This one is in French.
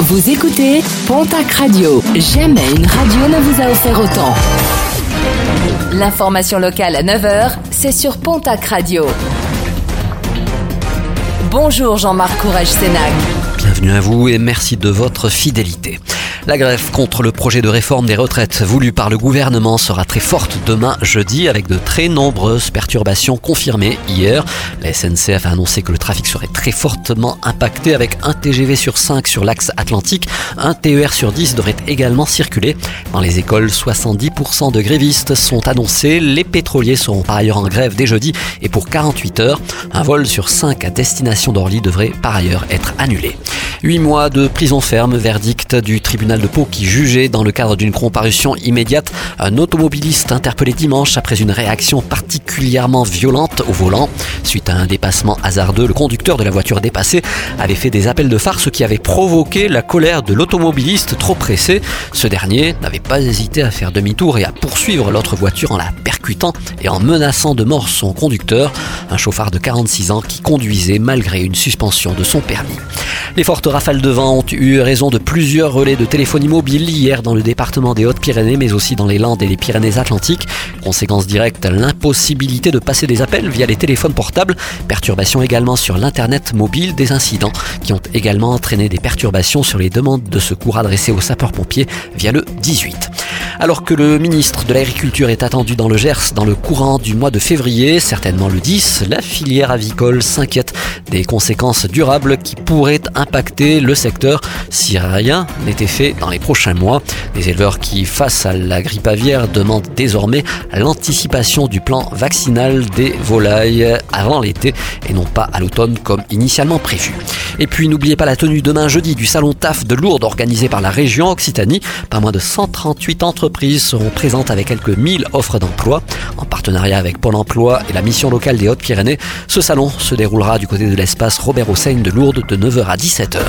Vous écoutez Pontac Radio. Jamais une radio ne vous a offert autant. L'information locale à 9h, c'est sur Pontac Radio. Bonjour Jean-Marc Courage Sénac. Bienvenue à vous et merci de votre fidélité. La grève contre le projet de réforme des retraites voulu par le gouvernement sera très forte demain jeudi avec de très nombreuses perturbations confirmées hier. La SNCF a annoncé que le trafic serait très fortement impacté avec un TGV sur 5 sur l'axe atlantique. Un TER sur 10 devrait également circuler. Dans les écoles, 70% de grévistes sont annoncés. Les pétroliers seront par ailleurs en grève dès jeudi et pour 48 heures. Un vol sur 5 à destination d'Orly devrait par ailleurs être annulé. 8 mois de prison ferme, verdict du tribunal de Pau qui jugeait dans le cadre d'une comparution immédiate un automobiliste interpellé dimanche après une réaction particulièrement violente au volant. Suite à un dépassement hasardeux, le conducteur de la voiture dépassée avait fait des appels de phare ce qui avait provoqué la colère de l'automobiliste trop pressé. Ce dernier n'avait pas hésité à faire demi-tour et à poursuivre l'autre voiture en la percutant et en menaçant de mort son conducteur, un chauffard de 46 ans qui conduisait malgré une suspension de son permis. Les fortes rafales de vent ont eu raison de plusieurs relais de téléphonie mobile hier dans le département des Hautes-Pyrénées, mais aussi dans les Landes et les Pyrénées-Atlantiques. Conséquence directe, l'impossibilité de passer des appels via les téléphones portables. Perturbations également sur l'Internet mobile, des incidents qui ont également entraîné des perturbations sur les demandes de secours adressées aux sapeurs-pompiers via le 18. Alors que le ministre de l'Agriculture est attendu dans le Gers dans le courant du mois de février, certainement le 10, la filière avicole s'inquiète des conséquences durables qui pourraient impacter le secteur si rien n'était fait dans les prochains mois. Des éleveurs qui, face à la grippe aviaire, demandent désormais l'anticipation du plan vaccinal des volailles avant l'été et non pas à l'automne comme initialement prévu. Et puis n'oubliez pas la tenue demain jeudi du salon TAF de Lourdes organisé par la région Occitanie. Pas moins de 138 entreprises seront présentes avec quelques 1000 offres d'emploi. En partenariat avec Pôle emploi et la mission locale des Hautes-Pyrénées, ce salon se déroulera du côté de l'espace Robert Hossein de Lourdes de 9h à 17h.